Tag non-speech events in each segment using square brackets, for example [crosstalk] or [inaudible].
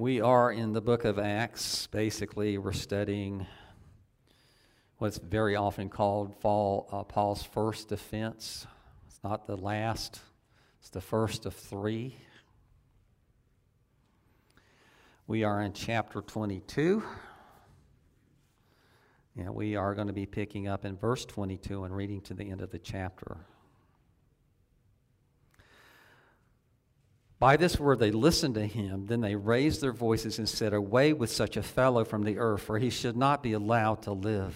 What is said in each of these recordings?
We are in the book of Acts. Basically, we're studying what's very often called uh, Paul's first defense. It's not the last, it's the first of three. We are in chapter 22. And we are going to be picking up in verse 22 and reading to the end of the chapter. By this word they listened to him. Then they raised their voices and said, Away with such a fellow from the earth, for he should not be allowed to live.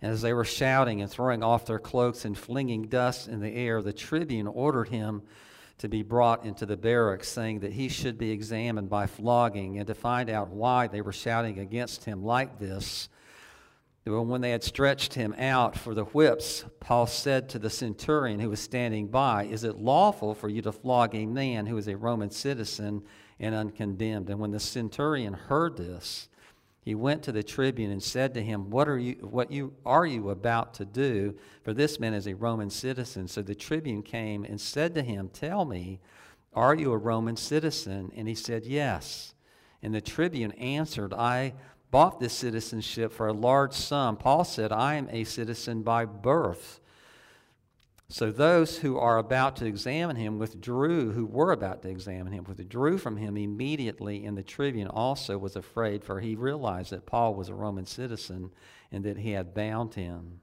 And as they were shouting and throwing off their cloaks and flinging dust in the air, the tribune ordered him to be brought into the barracks, saying that he should be examined by flogging and to find out why they were shouting against him like this. When they had stretched him out for the whips, Paul said to the centurion who was standing by, Is it lawful for you to flog a man who is a Roman citizen and uncondemned? And when the centurion heard this, he went to the tribune and said to him, What are you, what you, are you about to do? For this man is a Roman citizen. So the tribune came and said to him, Tell me, are you a Roman citizen? And he said, Yes. And the tribune answered, I bought this citizenship for a large sum. Paul said, I am a citizen by birth. So those who are about to examine him withdrew, who were about to examine him, withdrew from him immediately, and the tribune also was afraid, for he realized that Paul was a Roman citizen and that he had bound him.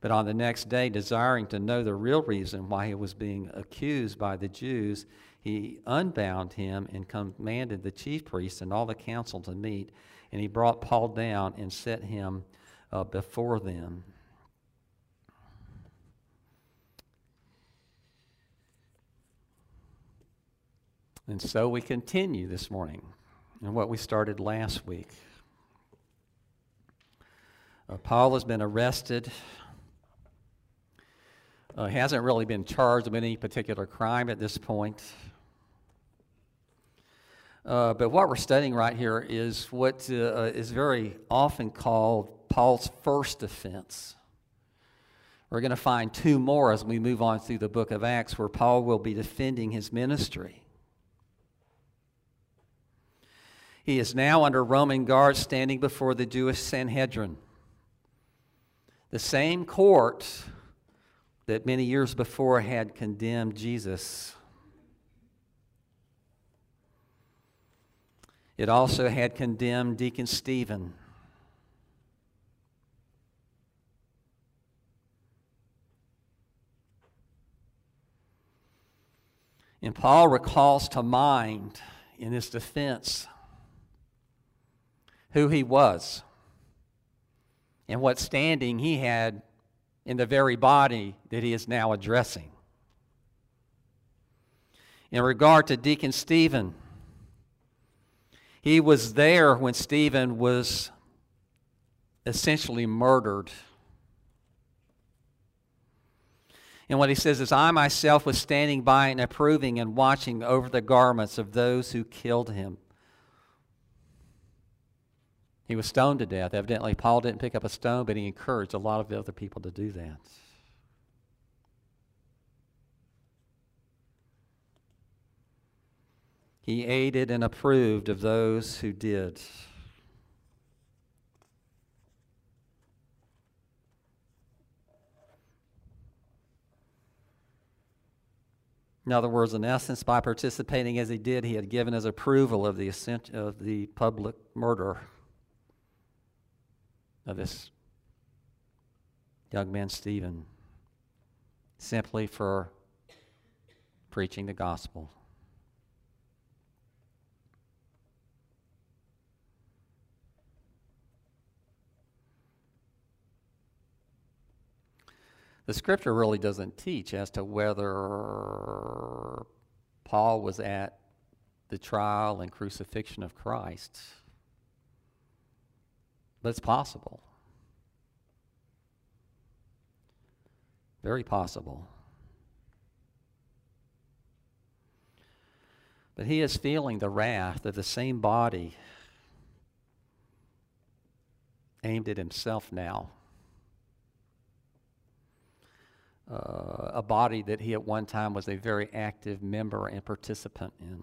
But on the next day, desiring to know the real reason why he was being accused by the Jews, he unbound him and commanded the chief priests and all the council to meet. And he brought Paul down and set him uh, before them. And so we continue this morning in what we started last week. Uh, Paul has been arrested. Uh, hasn't really been charged with any particular crime at this point. Uh, but what we're studying right here is what uh, is very often called Paul's first defense. We're going to find two more as we move on through the book of Acts where Paul will be defending his ministry. He is now under Roman guards standing before the Jewish Sanhedrin. The same court that many years before had condemned Jesus It also had condemned Deacon Stephen. And Paul recalls to mind in his defense who he was and what standing he had in the very body that he is now addressing. In regard to Deacon Stephen, he was there when Stephen was essentially murdered. And what he says is, I myself was standing by and approving and watching over the garments of those who killed him. He was stoned to death. Evidently, Paul didn't pick up a stone, but he encouraged a lot of the other people to do that. He aided and approved of those who did. In other words, in essence, by participating as he did, he had given his approval of the, of the public murder of this young man, Stephen, simply for preaching the gospel. The scripture really doesn't teach as to whether Paul was at the trial and crucifixion of Christ. But it's possible. Very possible. But he is feeling the wrath of the same body aimed at himself now uh, a body that he at one time was a very active member and participant in.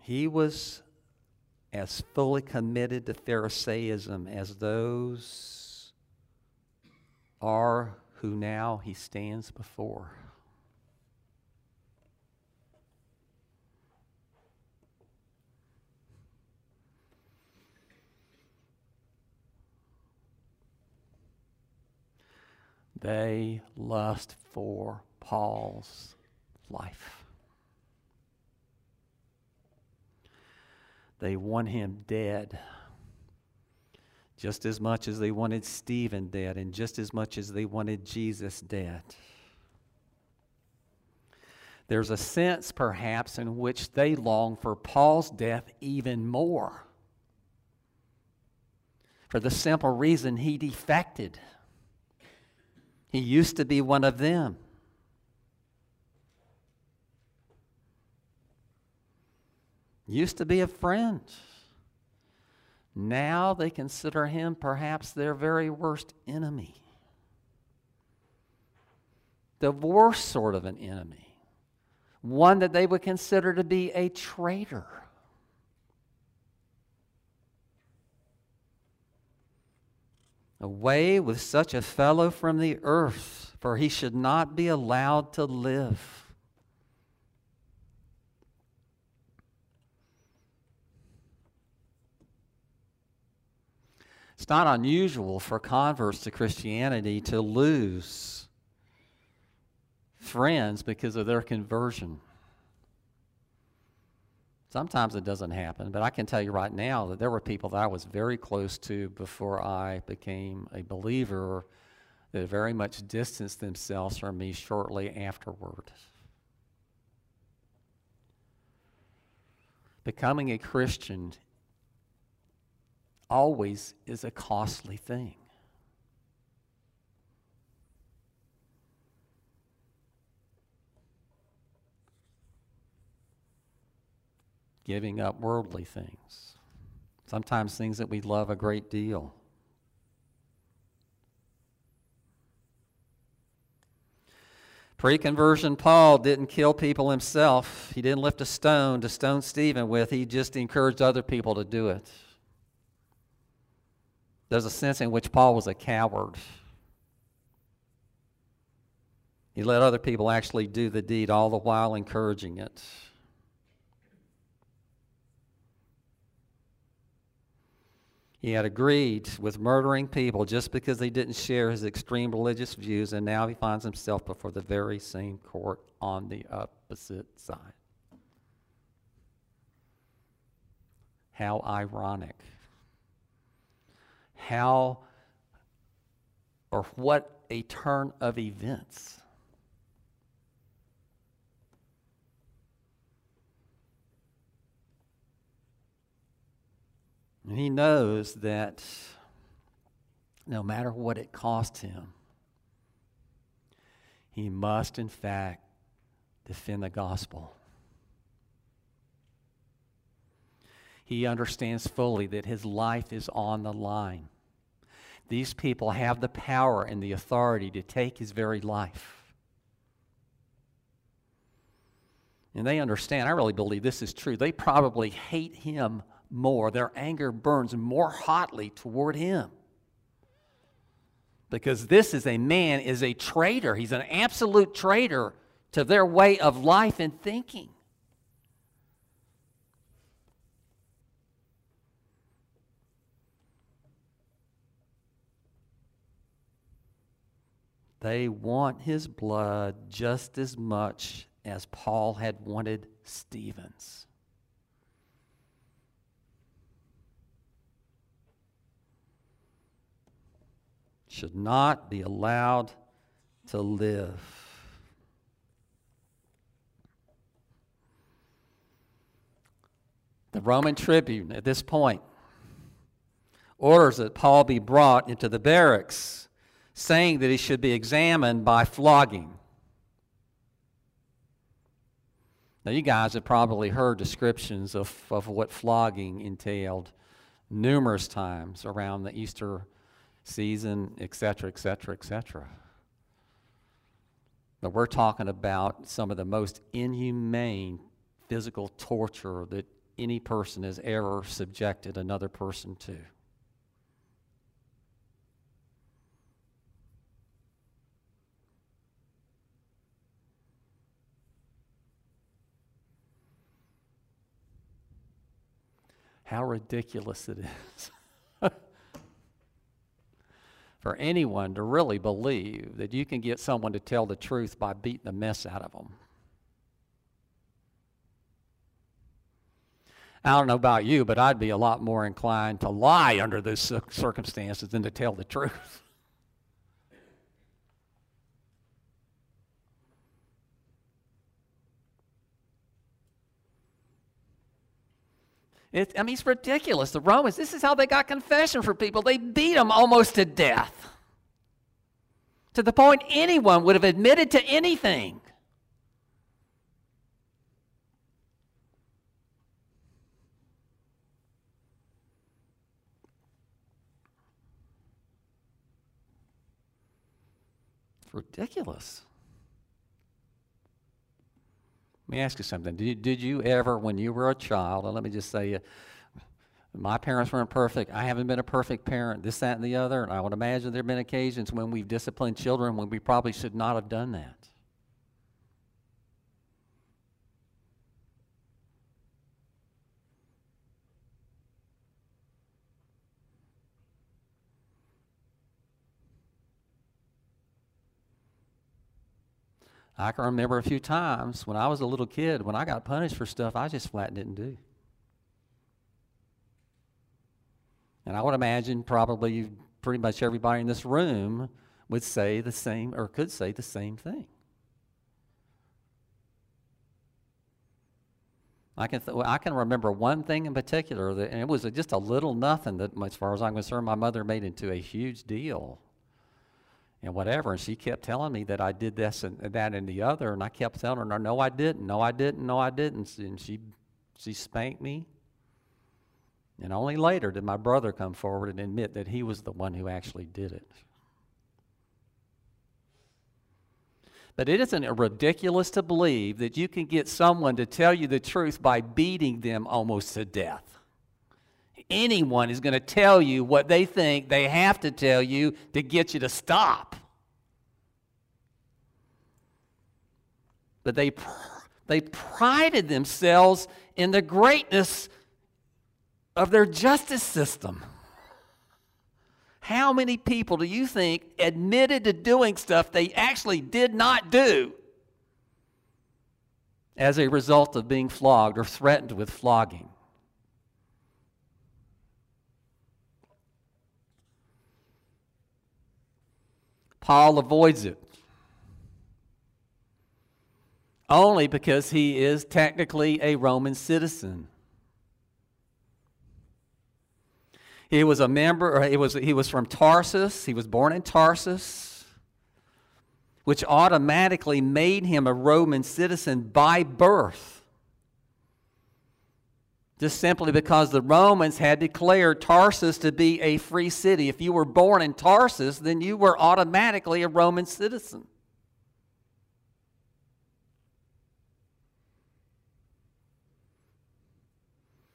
He was as fully committed to Pharisaism as those are who now he stands before. They lust for Paul's life. They want him dead just as much as they wanted Stephen dead and just as much as they wanted Jesus dead. There's a sense, perhaps, in which they long for Paul's death even more. For the simple reason he defected. He used to be one of them. Used to be a friend. Now they consider him perhaps their very worst enemy. The worst sort of an enemy. One that they would consider to be a traitor. Away with such a fellow from the earth, for he should not be allowed to live. It's not unusual for converts to Christianity to lose friends because of their conversion. Sometimes it doesn't happen, but I can tell you right now that there were people that I was very close to before I became a believer that very much distanced themselves from me shortly afterward. Becoming a Christian always is a costly thing. Giving up worldly things, sometimes things that we love a great deal. Pre conversion Paul didn't kill people himself. He didn't lift a stone to stone Stephen with. He just encouraged other people to do it. There's a sense in which Paul was a coward. He let other people actually do the deed, all the while encouraging it. He had agreed with murdering people just because they didn't share his extreme religious views, and now he finds himself before the very same court on the opposite side. How ironic. How or what a turn of events. And he knows that no matter what it costs him, he must, in fact, defend the gospel. He understands fully that his life is on the line. These people have the power and the authority to take his very life. And they understand, I really believe this is true. They probably hate him more. Their anger burns more hotly toward him. Because this is a man is a traitor. He's an absolute traitor to their way of life and thinking. They want his blood just as much as Paul had wanted Stephen's. Should not be allowed to live. The Roman tribune at this point orders that Paul be brought into the barracks, saying that he should be examined by flogging. Now, you guys have probably heard descriptions of, of what flogging entailed numerous times around the Easter season, etc., etc., etc. But we're talking about some of the most inhumane physical torture that any person has ever subjected another person to. How ridiculous it is [laughs] for anyone to really believe that you can get someone to tell the truth by beating the mess out of them. I don't know about you, but I'd be a lot more inclined to lie under those circumstances than to tell the truth. It, I mean, it's ridiculous. The Romans, this is how they got confession for people. They beat them almost to death. To the point anyone would have admitted to anything. It's ridiculous. Let me ask you something. Did, did you ever, when you were a child, and let me just say, uh, my parents weren't perfect. I haven't been a perfect parent, this, that, and the other. And I would imagine there have been occasions when we've disciplined children when we probably should not have done that. I can remember a few times when I was a little kid, when I got punished for stuff I just flat didn't do. And I would imagine probably pretty much everybody in this room would say the same or could say the same thing. I can, th- I can remember one thing in particular, that, and it was just a little nothing that, as far as I'm concerned, my mother made into a huge deal and whatever. And she kept telling me that I did this and that and the other. And I kept telling her, no, I didn't. No, I didn't. No, I didn't. And she, she spanked me. And only later did my brother come forward and admit that he was the one who actually did it. But it isn't ridiculous to believe that you can get someone to tell you the truth by beating them almost to death anyone is going to tell you what they think they have to tell you to get you to stop. But they, they prided themselves in the greatness of their justice system. How many people do you think admitted to doing stuff they actually did not do as a result of being flogged or threatened with flogging? Paul avoids it. Only because he is technically a Roman citizen. He was a member, he was, he was from Tarsus. He was born in Tarsus, which automatically made him a Roman citizen by birth just simply because the Romans had declared Tarsus to be a free city. If you were born in Tarsus, then you were automatically a Roman citizen.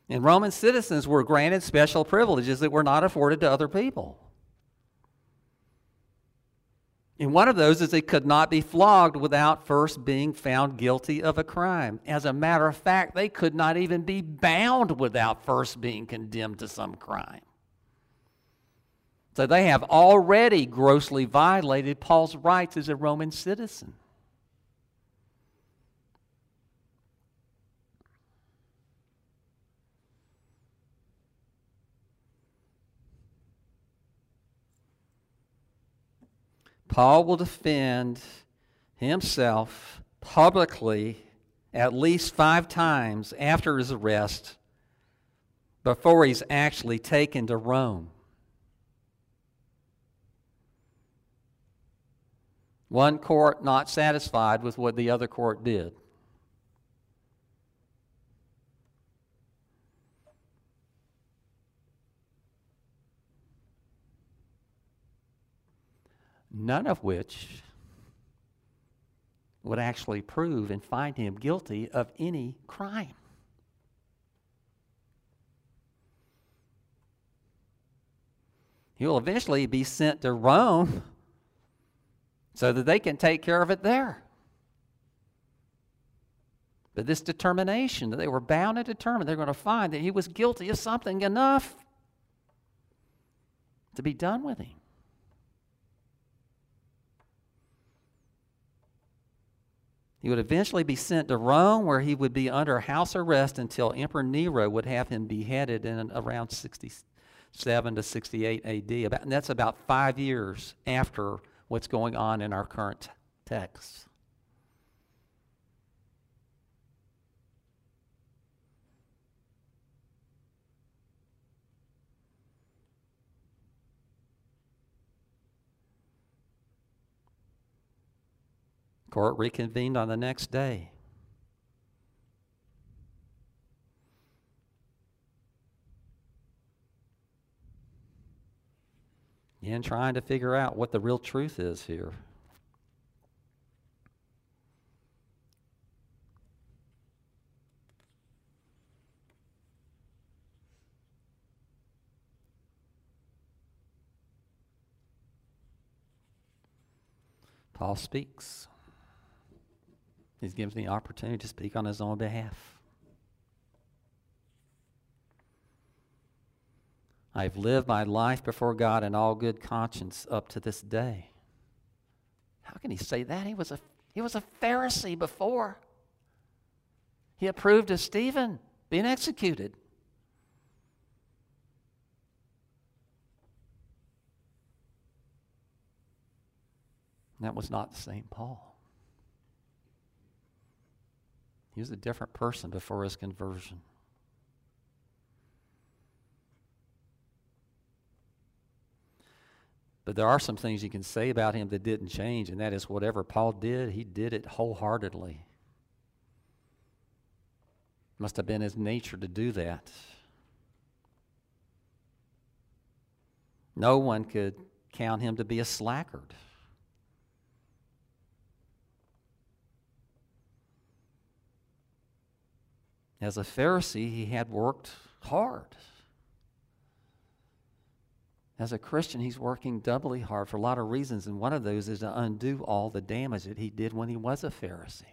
And Roman citizens were granted special privileges that were not afforded to other people. And one of those is they could not be flogged without first being found guilty of a crime. As a matter of fact, they could not even be bound without first being condemned to some crime. So they have already grossly violated Paul's rights as a Roman citizen. Paul will defend himself publicly at least five times after his arrest before he's actually taken to Rome. One court not satisfied with what the other court did. none of which would actually prove and find him guilty of any crime. He will eventually be sent to Rome so that they can take care of it there. But this determination that they were bound and determined, they're going to find that he was guilty of something enough to be done with him. He would eventually be sent to Rome, where he would be under house arrest until Emperor Nero would have him beheaded in around 67 to 68 AD. About, that's about five years after what's going on in our current text. Court reconvened on the next day. And trying to figure out what the real truth is here. Paul speaks. He's given the opportunity to speak on his own behalf. I've lived my life before God in all good conscience up to this day. How can he say that? He was a, he was a Pharisee before. He approved of Stephen being executed. that was not the same Paul. He was a different person before his conversion. But there are some things you can say about him that didn't change, and that is whatever Paul did, he did it wholeheartedly. Must have been his nature to do that. No one could count him to be a slackard. As a Pharisee, he had worked hard. As a Christian, he's working doubly hard for a lot of reasons, and one of those is to undo all the damage that he did when he was a Pharisee.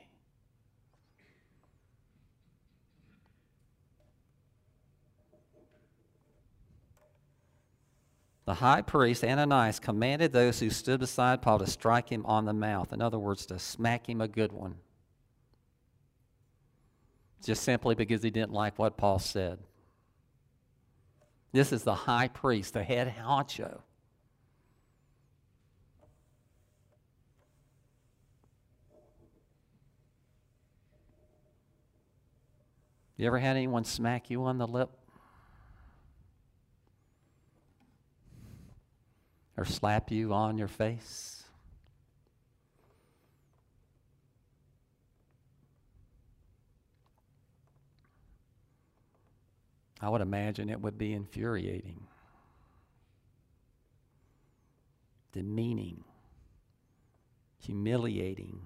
The high priest Ananias commanded those who stood beside Paul to strike him on the mouth. In other words, to smack him a good one just simply because he didn't like what Paul said. This is the high priest, the head honcho. You ever had anyone smack you on the lip? Or slap you on your face? I would imagine it would be infuriating, demeaning, humiliating.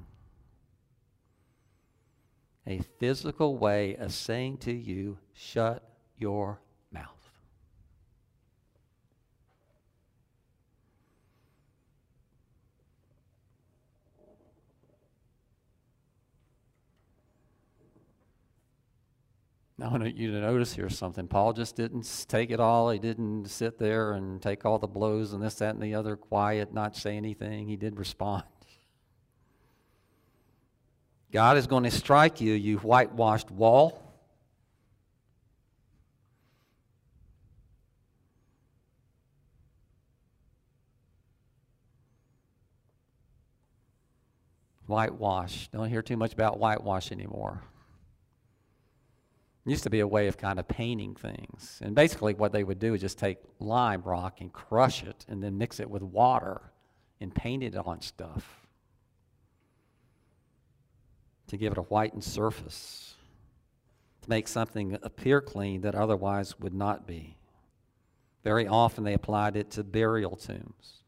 A physical way of saying to you, shut your mouth. I want you to notice here something. Paul just didn't take it all. He didn't sit there and take all the blows and this, that, and the other, quiet, not say anything. He did respond. [laughs] God is going to strike you, you whitewashed wall. Whitewash. Don't hear too much about whitewash anymore used to be a way of kind of painting things. And basically, what they would do is just take lime rock and crush it and then mix it with water and paint it on stuff to give it a whitened surface, to make something appear clean that otherwise would not be. Very often, they applied it to burial tombs.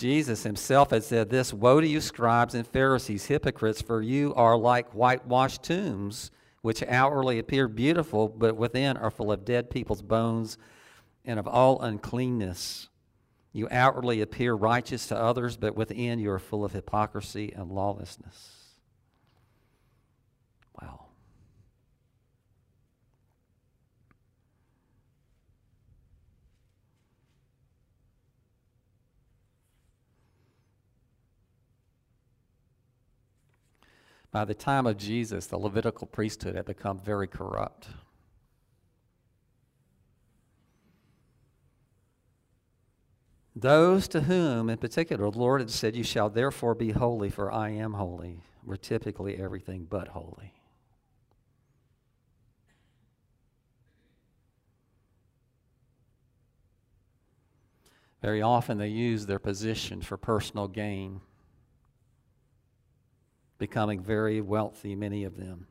Jesus himself had said this Woe to you, scribes and Pharisees, hypocrites, for you are like whitewashed tombs, which outwardly appear beautiful, but within are full of dead people's bones and of all uncleanness. You outwardly appear righteous to others, but within you are full of hypocrisy and lawlessness. By the time of Jesus, the Levitical priesthood had become very corrupt. Those to whom, in particular, the Lord had said, You shall therefore be holy, for I am holy, were typically everything but holy. Very often they use their position for personal gain, becoming very wealthy, many of them.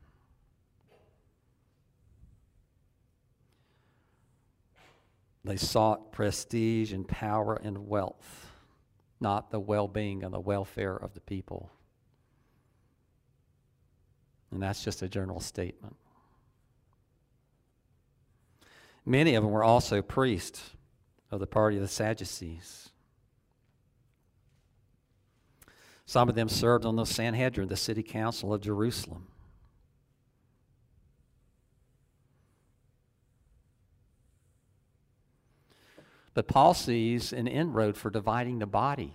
They sought prestige and power and wealth, not the well being and the welfare of the people. And that's just a general statement. Many of them were also priests of the party of the Sadducees. Some of them served on the Sanhedrin, the city council of Jerusalem. But Paul sees an inroad for dividing the body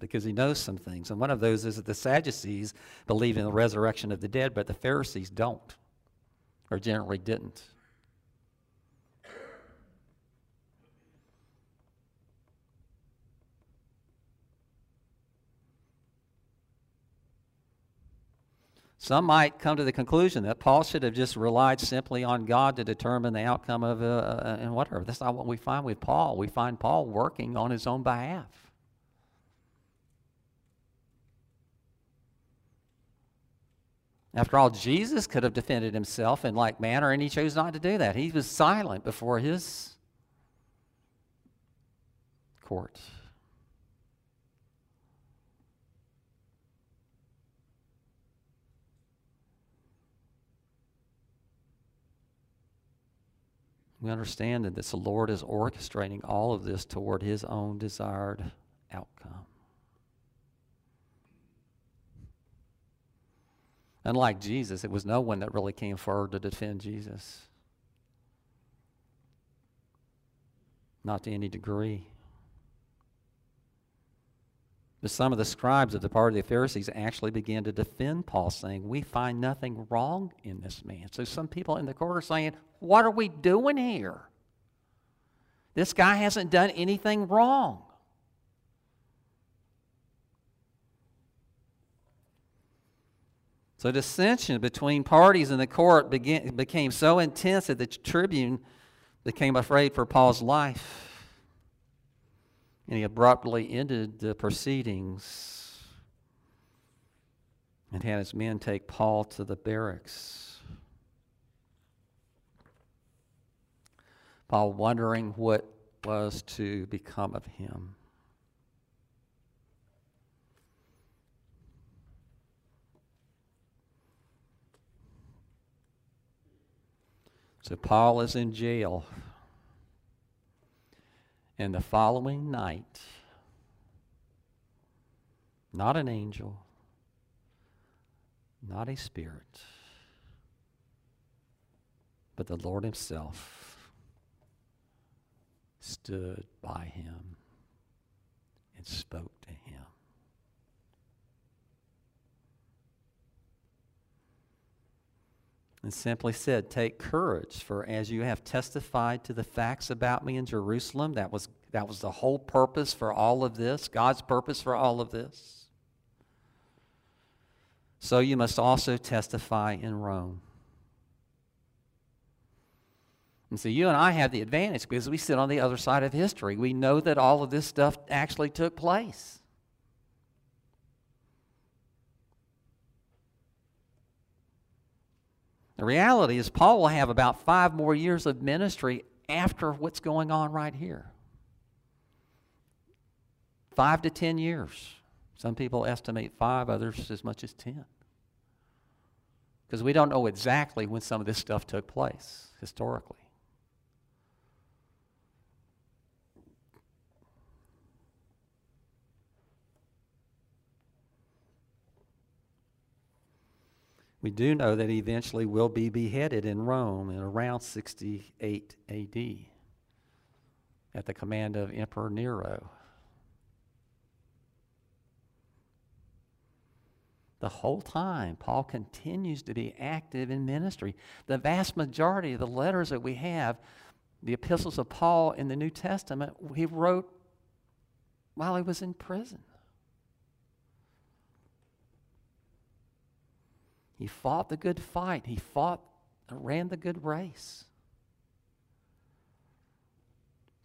because he knows some things. And one of those is that the Sadducees believe in the resurrection of the dead, but the Pharisees don't, or generally didn't. Some might come to the conclusion that Paul should have just relied simply on God to determine the outcome of uh, uh, and whatever. That's not what we find with Paul. We find Paul working on his own behalf. After all, Jesus could have defended himself in like manner, and he chose not to do that. He was silent before his court. We understand that this the Lord is orchestrating all of this toward his own desired outcome. Unlike Jesus, it was no one that really came forward to defend Jesus. Not to any degree. But some of the scribes of the party of the Pharisees actually began to defend Paul, saying, We find nothing wrong in this man. So some people in the court are saying, What are we doing here? This guy hasn't done anything wrong. So dissension between parties in the court began, became so intense that the tribune became afraid for Paul's life and he abruptly ended the proceedings and had his men take Paul to the barracks. Paul wondering what was to become of him. So Paul is in jail. And the following night, not an angel, not a spirit, but the Lord Himself stood by him and spoke to him. And simply said, Take courage, for as you have testified to the facts about me in Jerusalem, that was, that was the whole purpose for all of this, God's purpose for all of this. So you must also testify in Rome. And so you and I have the advantage because we sit on the other side of history. We know that all of this stuff actually took place. The reality is, Paul will have about five more years of ministry after what's going on right here. Five to ten years. Some people estimate five, others as much as ten. because we don't know exactly when some of this stuff took place historically. We do know that he eventually will be beheaded in Rome in around 68 AD at the command of Emperor Nero. The whole time, Paul continues to be active in ministry. The vast majority of the letters that we have, the epistles of Paul in the New Testament, he wrote while he was in prison. He fought the good fight. He fought, ran the good race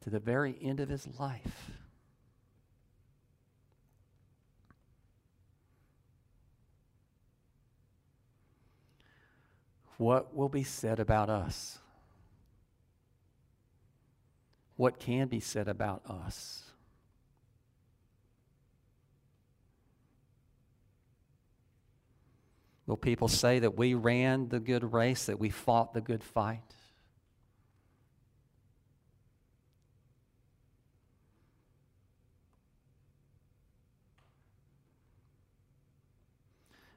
to the very end of his life. What will be said about us? What can be said about us? Will people say that we ran the good race, that we fought the good fight?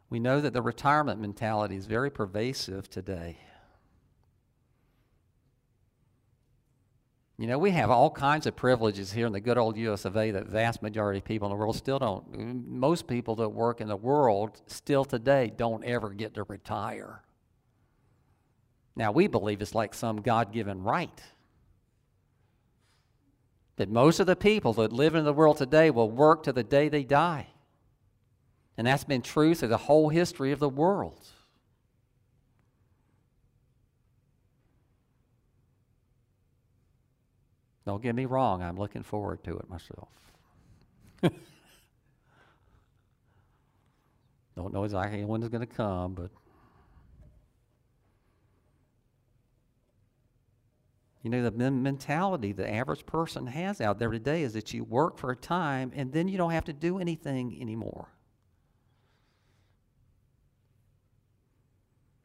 We know that the retirement mentality is very pervasive today. You know, we have all kinds of privileges here in the good old US of A that vast majority of people in the world still don't. Most people that work in the world still today don't ever get to retire. Now, we believe it's like some God given right. That most of the people that live in the world today will work to the day they die. And that's been true through the whole history of the world. Don't get me wrong, I'm looking forward to it myself. [laughs] Don't know exactly when it's going to come, but you know, the mentality the average person has out there today is that you work for a time and then you don't have to do anything anymore.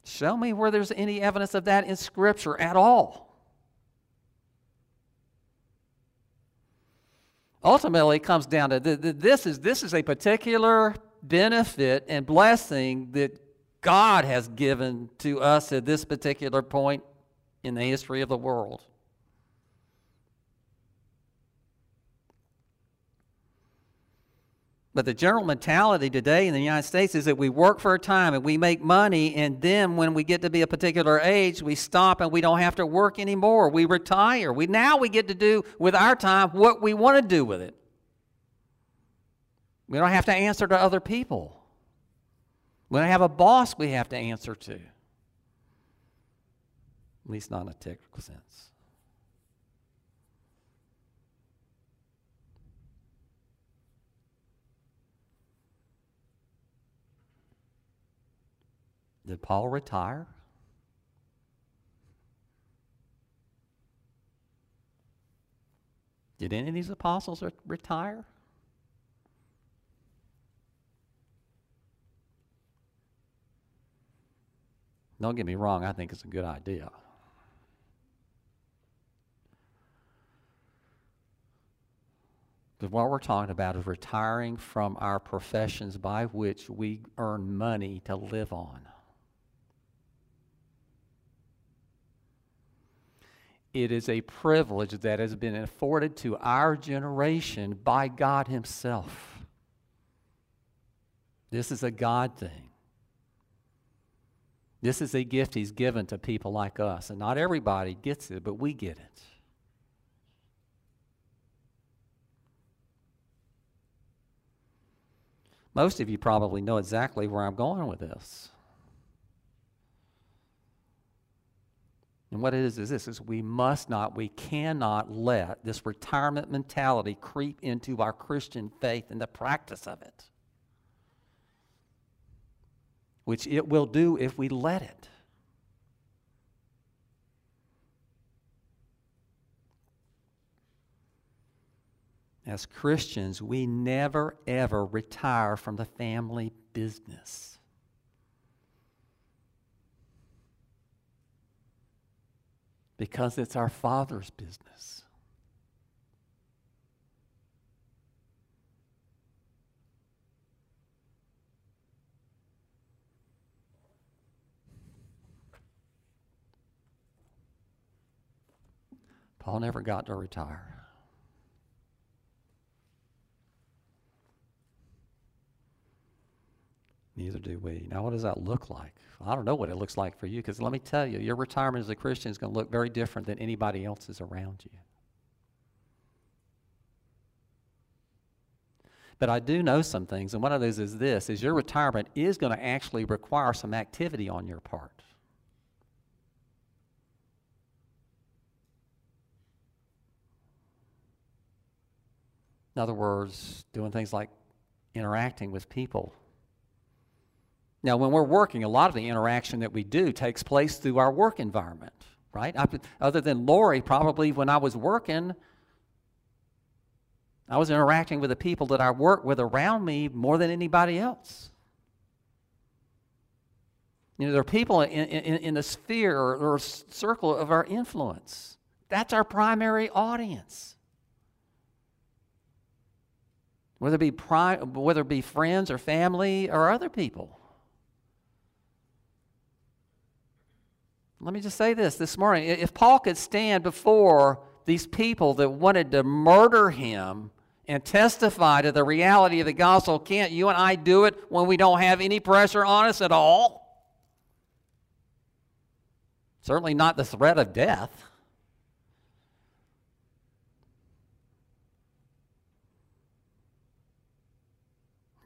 Show me where there's any evidence of that in Scripture at all. Ultimately, it comes down to this is, this is a particular benefit and blessing that God has given to us at this particular point in the history of the world. But the general mentality today in the United States is that we work for a time and we make money, and then when we get to be a particular age, we stop and we don't have to work anymore. We retire. We now we get to do with our time what we want to do with it. We don't have to answer to other people. We don't have a boss we have to answer to. At least not in a technical sense. Did Paul retire? Did any of these apostles retire? Don't get me wrong, I think it's a good idea. But what we're talking about is retiring from our professions by which we earn money to live on. It is a privilege that has been afforded to our generation by God Himself. This is a God thing. This is a gift He's given to people like us. And not everybody gets it, but we get it. Most of you probably know exactly where I'm going with this. And what it is is this is we must not, we cannot let this retirement mentality creep into our Christian faith and the practice of it. Which it will do if we let it. As Christians, we never ever retire from the family business. Because it's our Father's business. Paul never got to retire. Neither do we. Now, what does that look like? I don't know what it looks like for you because let me tell you, your retirement as a Christian is going to look very different than anybody else's around you. But I do know some things, and one of those is this is your retirement is going to actually require some activity on your part. In other words, doing things like interacting with people. Now, when we're working, a lot of the interaction that we do takes place through our work environment, right? I, other than Lori, probably when I was working, I was interacting with the people that I work with around me more than anybody else. You know, there are people in, in, in the sphere or, or circle of our influence. That's our primary audience whether it be, pri- whether it be friends or family or other people. Let me just say this this morning. If Paul could stand before these people that wanted to murder him and testify to the reality of the gospel, can't you and I do it when we don't have any pressure on us at all? Certainly not the threat of death.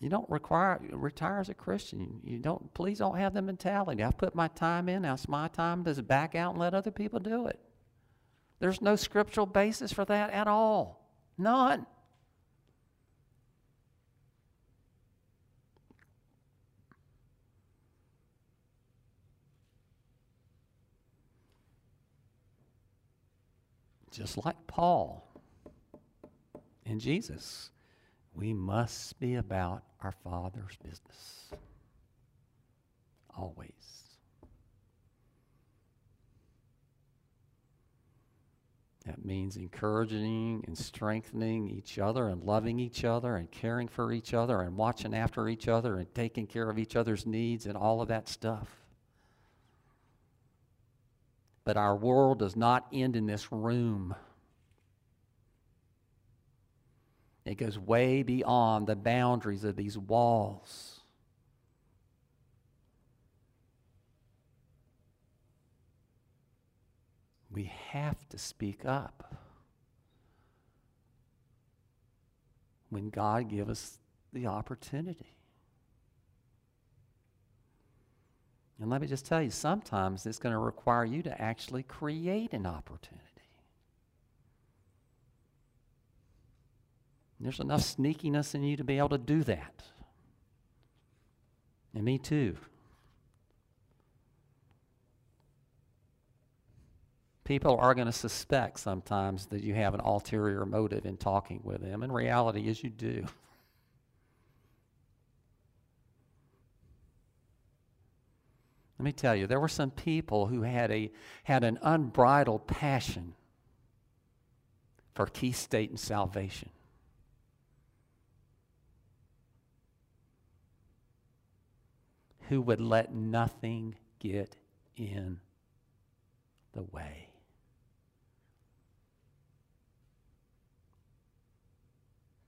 You don't require retire as a Christian. You don't. Please don't have the mentality. I've put my time in. Now it's my time to back out and let other people do it. There's no scriptural basis for that at all. None. Just like Paul and Jesus we must be about our Father's business. Always. That means encouraging and strengthening each other and loving each other and caring for each other and watching after each other and taking care of each other's needs and all of that stuff. But our world does not end in this room. It goes way beyond the boundaries of these walls. We have to speak up when God gives us the opportunity. And let me just tell you, sometimes it's going to require you to actually create an opportunity. There's enough sneakiness in you to be able to do that. And me too. People are going to suspect sometimes that you have an ulterior motive in talking with them. And reality is you do. [laughs] Let me tell you, there were some people who had, a, had an unbridled passion for Key State and salvation. Who would let nothing get in the way.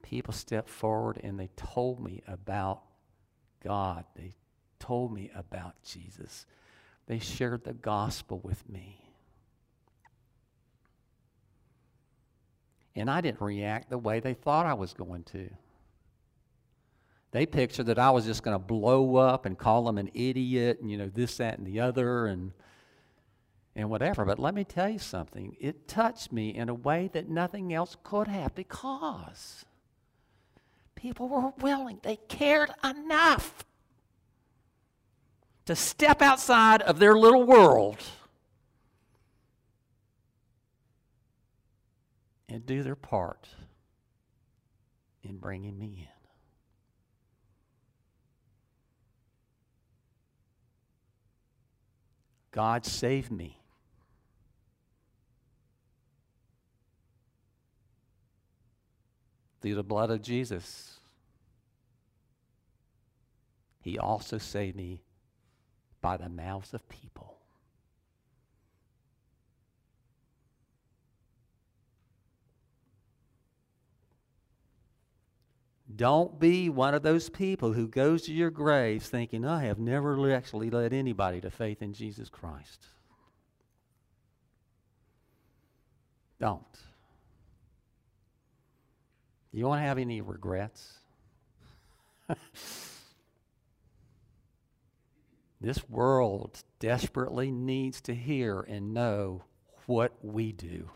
People stepped forward and they told me about God. They told me about Jesus. They shared the gospel with me. And I didn't react the way they thought I was going to. They pictured that I was just going to blow up and call them an idiot and, you know, this, that, and the other and, and whatever. But let me tell you something. It touched me in a way that nothing else could have because people were willing, they cared enough to step outside of their little world and do their part in bringing me in. God save me. Through the blood of Jesus, He also saved me by the mouths of people. Don't be one of those people who goes to your graves thinking, I have never actually led anybody to faith in Jesus Christ. Don't. You won't have any regrets. [laughs] this world desperately needs to hear and know what we do.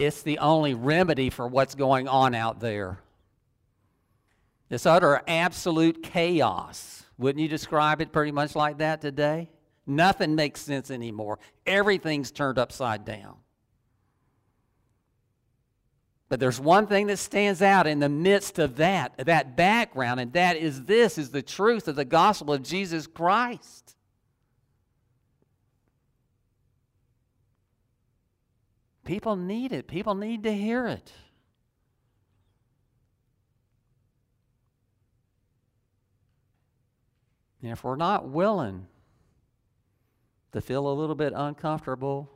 It's the only remedy for what's going on out there. This utter absolute chaos. Wouldn't you describe it pretty much like that today? Nothing makes sense anymore. Everything's turned upside down. But there's one thing that stands out in the midst of that, that background, and that is this is the truth of the gospel of Jesus Christ. People need it. People need to hear it. And if we're not willing to feel a little bit uncomfortable,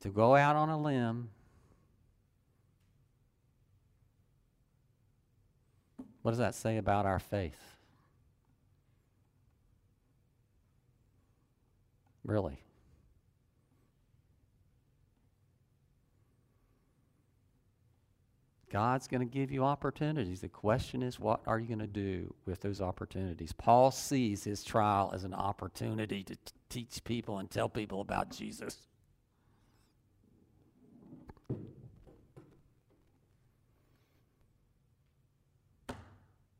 to go out on a limb, what does that say about our faith? Really? God's going to give you opportunities. The question is, what are you going to do with those opportunities? Paul sees his trial as an opportunity to t- teach people and tell people about Jesus.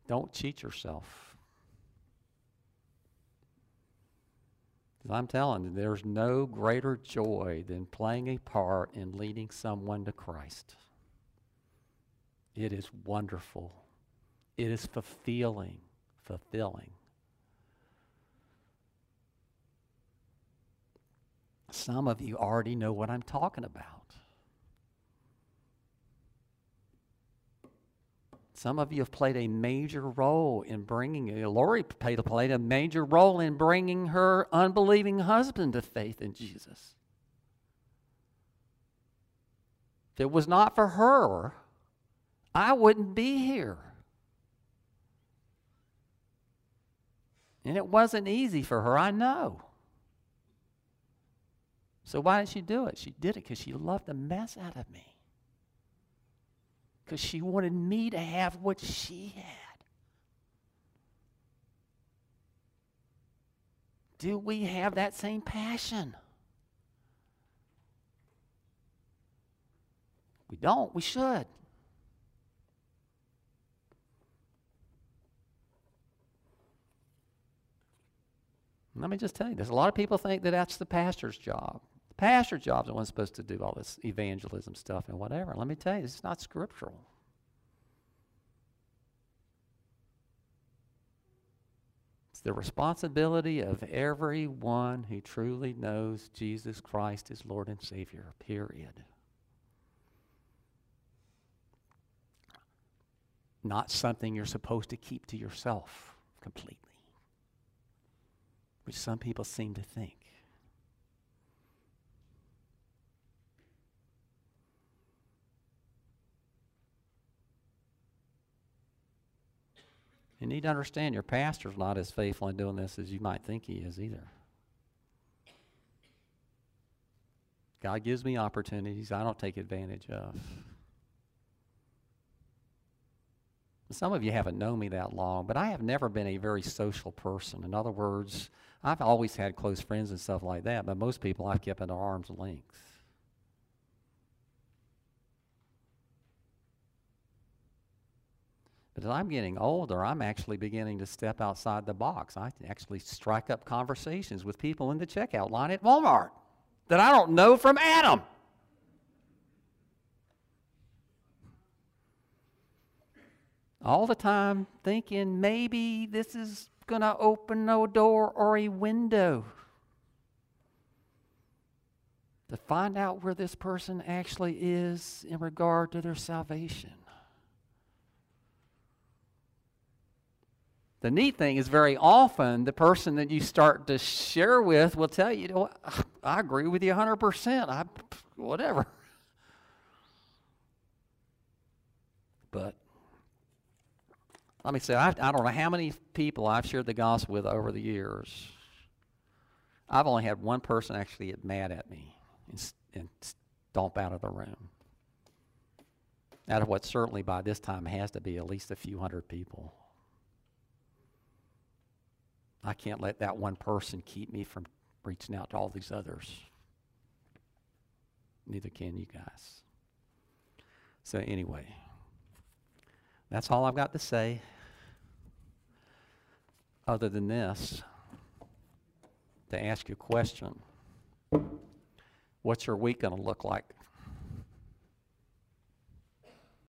Don't cheat yourself. I'm telling you, there's no greater joy than playing a part in leading someone to Christ. It is wonderful. It is fulfilling, fulfilling. Some of you already know what I'm talking about. Some of you have played a major role in bringing, Lori played, a major role in bringing her unbelieving husband to faith in Jesus. If it was not for her, I wouldn't be here. And it wasn't easy for her, I know. So why did she do it? She did it because she loved the mess out of me. Because she wanted me to have what she had. Do we have that same passion? We don't. We should. Let me just tell you, there's a lot of people think that that's the pastor's job. The pastor's job is the one supposed to do all this evangelism stuff and whatever. Let me tell you, it's not scriptural. It's the responsibility of everyone who truly knows Jesus Christ is Lord and Savior, period. Not something you're supposed to keep to yourself completely which some people seem to think. You need to understand your pastor's not as faithful in doing this as you might think he is either. God gives me opportunities I don't take advantage of. Some of you haven't known me that long, but I have never been a very social person. In other words, I've always had close friends and stuff like that, but most people I've kept at arm's length. But as I'm getting older, I'm actually beginning to step outside the box. I actually strike up conversations with people in the checkout line at Walmart that I don't know from Adam. All the time thinking maybe this is going to open no door or a window. to find out where this person actually is in regard to their salvation. The neat thing is, very often, the person that you start to share with will tell you, you know, I agree with you 100%. I, whatever. [laughs] But let me say, I, I don't know how many people I've shared the gospel with over the years. I've only had one person actually get mad at me and, and stomp out of the room. Out of what certainly by this time has to be at least a few hundred people. I can't let that one person keep me from reaching out to all these others. Neither can you guys. So, anyway, that's all I've got to say. Other than this, to ask you a question What's your week going to look like?